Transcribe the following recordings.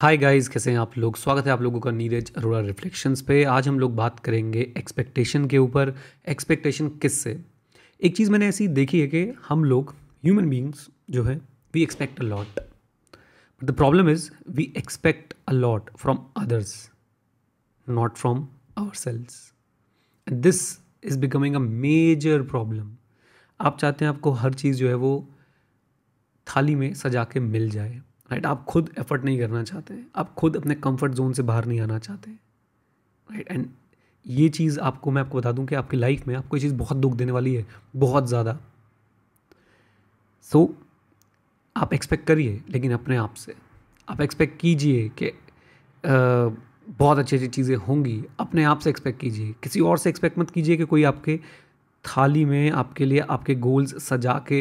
Hi guys कैसे हैं आप लोग? स्वागत है आप लोगों का नीरज अरोड़ा रिफ्लेक्शंस पे। आज हम लोग बात करेंगे एक्सपेक्टेशन के ऊपर। एक्सपेक्टेशन किस से एक चीज़ मैंने ऐसी देखी है कि हम लोग ह्यूमन बींग्स जो है we expect a lot but the problem is we expect a lot from others not from ourselves and this is becoming a major problem आप चाहते हैं आपको हर चीज़ जो है वो थाली में सजा के मिल जाए। राइट आप खुद एफर्ट नहीं करना चाहते। आप खुद अपने कंफर्ट जोन से बाहर नहीं आना चाहते। राइट एंड ये चीज़ आपको मैं आपको बता दूँ कि आपकी लाइफ में आपको ये चीज़ बहुत दुख देने वाली है। बहुत ज़्यादा। सो so, आप एक्सपेक्ट करिए लेकिन अपने आप से। आप एक्सपेक्ट कीजिए कि बहुत अच्छी अच्छी चीज़ें होंगी। अपने आप से एक्सपेक्ट कीजिए। किसी और से एक्सपेक्ट मत कीजिए कि कोई आपके थाली में आपके लिए आपके गोल्स सजा के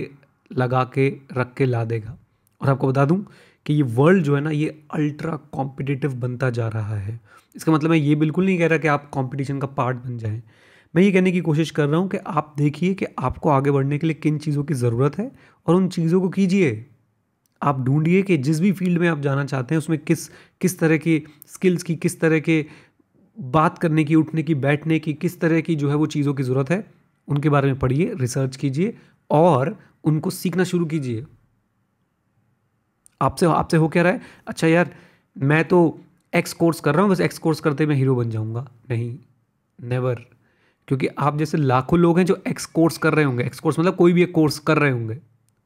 लगा के रख के ला देगा। और आपको बता दूँ कि ये वर्ल्ड जो है ना, ये अल्ट्रा कॉम्पिटिटिव बनता जा रहा है। इसका मतलब मैं ये बिल्कुल नहीं कह रहा कि आप कंपटीशन का पार्ट बन जाएँ। मैं ये कहने की कोशिश कर रहा हूँ कि आप देखिए कि आपको आगे बढ़ने के लिए किन चीज़ों की ज़रूरत है और उन चीज़ों को कीजिए। आप ढूंढिए कि जिस भी फ़ील्ड में आप जाना चाहते हैं, उसमें किस किस तरह की स्किल्स की, किस तरह के बात करने की, उठने की, बैठने की, किस तरह की जो है वो चीज़ों की ज़रूरत है, उनके बारे में पढ़िए रिसर्च कीजिए और उनको सीखना शुरू कीजिए। आपसे आपसे हो क्या रहा है? अच्छा यार, मैं तो एक्स कोर्स कर रहा हूँ, बस एक्स कोर्स करते मैं हीरो बन जाऊँगा। नहीं नेवर क्योंकि आप जैसे लाखों लोग हैं जो एक्स कोर्स कर रहे होंगे एक्स कोर्स मतलब कोई भी एक कोर्स कर रहे होंगे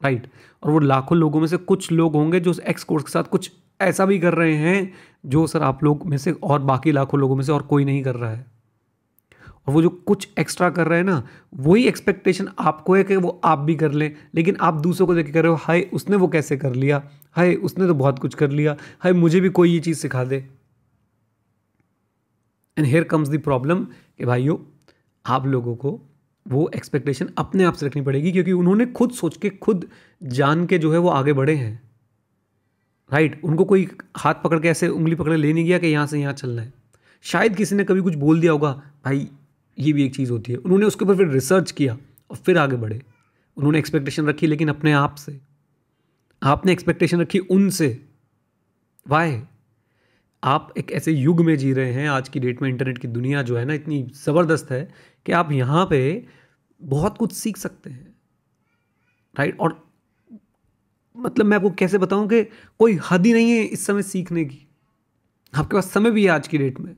राइट और वो लाखों लोगों में से कुछ लोग होंगे जो एक्स कोर्स के साथ कुछ ऐसा भी कर रहे हैं, जो सर आप लोग में से और बाकी लाखों लोगों में से और कोई नहीं कर रहा है। और वो जो कुछ एक्स्ट्रा कर रहे हैं ना, वही एक्सपेक्टेशन आपको है कि वो आप भी कर लें। लेकिन आप दूसरों को देख कर रहे हो, हाय, उसने वो कैसे कर लिया? हाय, उसने तो बहुत कुछ कर लिया। हाय, मुझे भी कोई ये चीज़ सिखा दे। And here comes the problem कि भाइयों, आप लोगों को वो एक्सपेक्टेशन अपने आप से रखनी पड़ेगी क्योंकि उन्होंने खुद सोच के, खुद जान के जो है वो आगे बढ़े हैं। Right right? उनको कोई हाथ पकड़ के ऐसे उंगली पकड़ ले नहीं गया कि यहाँ से यहाँ चलना है। शायद किसी ने कभी कुछ बोल दिया होगा, भाई ये भी एक चीज़ होती है। उन्होंने उसके ऊपर फिर रिसर्च किया और फिर आगे बढ़े। उन्होंने एक्सपेक्टेशन रखी लेकिन अपने आप से। आपने एक्सपेक्टेशन रखी उनसे। वाई आप एक ऐसे युग में जी रहे हैं, आज की डेट में इंटरनेट की दुनिया जो है ना इतनी ज़बरदस्त है कि आप यहाँ पे बहुत कुछ सीख सकते हैं। राइट और मतलब मैं आपको कैसे बताऊँ कि कोई हद ही नहीं है इस समय सीखने की। आपके पास समय भी है आज की डेट में।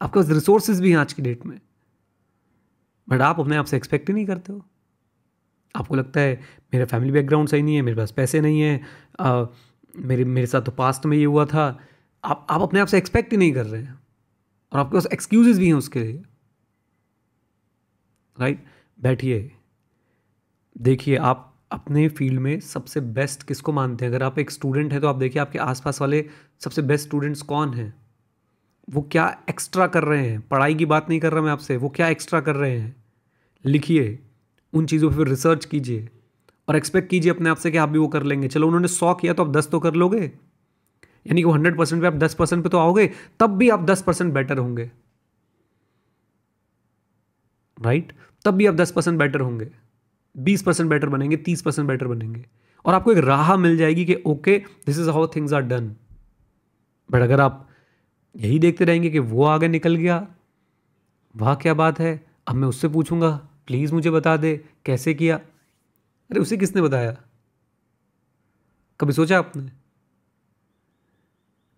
आपके पास रिसोर्सेज भी हैं आज की डेट में। बट आप अपने आप से एक्सपेक्ट ही नहीं करते हो। आपको लगता है, मेरा फैमिली बैकग्राउंड सही नहीं है, मेरे पास पैसे नहीं है मेरे मेरे साथ तो पास्ट में ये हुआ था। आप आप अपने आप से एक्सपेक्ट ही नहीं कर रहे हैं। और आपके पास एक्सक्यूजेज भी हैं उसके लिए। राइट बैठिए। देखिए, आप अपने फ़ील्ड में सबसे बेस्ट किसको मानते हैं? अगर आप एक स्टूडेंट हैं तो आप देखिए, आपके आसपास वाले सबसे बेस्ट स्टूडेंट्स कौन हैं? वो क्या एक्स्ट्रा कर रहे हैं? पढ़ाई की बात नहीं कर रहा मैं आपसे, वो क्या एक्स्ट्रा कर रहे हैं? लिखिए उन चीज़ों पर रिसर्च कीजिए और एक्सपेक्ट कीजिए अपने आप से कि आप भी वो कर लेंगे। चलो, उन्होंने सौ किया तो आप दस तो कर लोगे। यानी कि वो हंड्रेड परसेंट पे आप दस परसेंट पर तो आओगे, तब भी आप दस परसेंट बेटर होंगे। Right right? तब भी आप दस परसेंट बेटर होंगे। बीस परसेंट बेटर बनेंगे, तीस परसेंट बेटर बनेंगे। और आपको एक राह मिल जाएगी कि okay this is how things are done but अगर आप यही देखते रहेंगे कि वो आगे निकल गया, वाह, क्या बात है। अब मैं उससे पूछूँगा। प्लीज़ मुझे बता दे, कैसे किया? अरे, उसे किसने बताया? कभी सोचा आपने?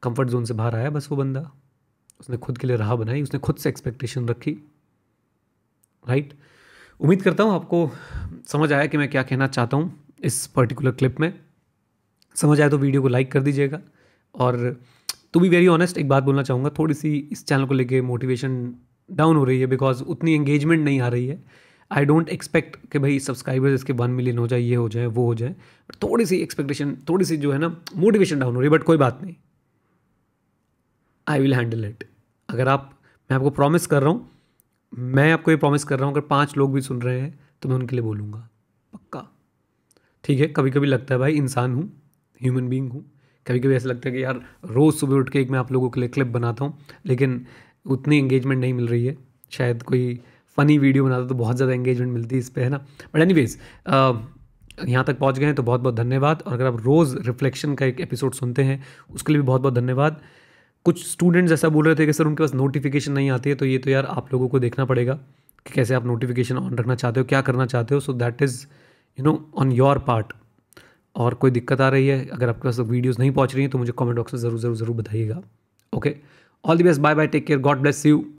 कंफर्ट जोन से बाहर आया बस वो बंदा। उसने खुद के लिए राह बनाई, उसने खुद से एक्सपेक्टेशन रखी। राइट उम्मीद करता हूँ आपको समझ आया कि मैं क्या कहना चाहता हूँ इस पर्टिकुलर क्लिप में। समझ आया तो वीडियो को लाइक कर दीजिएगा। और टू बी वेरी ऑनेस्ट एक बात बोलना चाहूँगा, थोड़ी सी इस चैनल को लेके मोटिवेशन डाउन हो रही है बिकॉज़ उतनी एंगेजमेंट नहीं आ रही है। आई डोंट एक्सपेक्ट कि भाई सब्सक्राइबर्स इसके वन मिलियन हो जाए, ये हो जाए, वो हो जाए बट थोड़ी सी एक्सपेक्टेशन थोड़ी सी जो है ना मोटिवेशन डाउन हो रही है बट कोई बात नहीं। आई विल हैंडल इट अगर आप, मैं आपको प्रॉमिस कर रहा हूँ, मैं आपको ये प्रॉमिस कर रहा हूँ, अगर पाँच लोग भी सुन रहे हैं तो मैं उनके लिए बोलूँगा। पक्का। ठीक है कभी कभी लगता है भाई, इंसान हूँ ह्यूमन बींग हूँ। कभी कभी ऐसा लगता है कि यार, रोज़ सुबह उठ के एक मैं आप लोगों के लिए क्लिप बनाता हूँ, लेकिन उतनी इंगेजमेंट नहीं मिल रही है। शायद कोई फ़नी वीडियो बनाता तो बहुत ज़्यादा एंगेजमेंट मिलती है इस पर है ना? बट एनी वेज यहाँ तक पहुँच गए हैं तो बहुत बहुत धन्यवाद। और अगर आप रोज़ रिफ्लेक्शन का एक एपिसोड सुनते हैं, उसके लिए भी बहुत बहुत धन्यवाद। कुछ स्टूडेंट्स ऐसा बोल रहे थे कि, सर, उनके पास नोटिफिकेशन नहीं आती है तो ये तो यार आप लोगों को देखना पड़ेगा कि कैसे आप नोटिफिकेशन ऑन रखना चाहते हो, क्या करना चाहते हो। So that is you know on your part और कोई दिक्कत आ रही है, अगर आपके पास वीडियोज़ नहीं पहुँच रही हैं तो मुझे कॉमेंट बॉक्स में ज़रूर ज़रूर ज़रूर बताइएगा। Okay all the best bye bye take care God bless you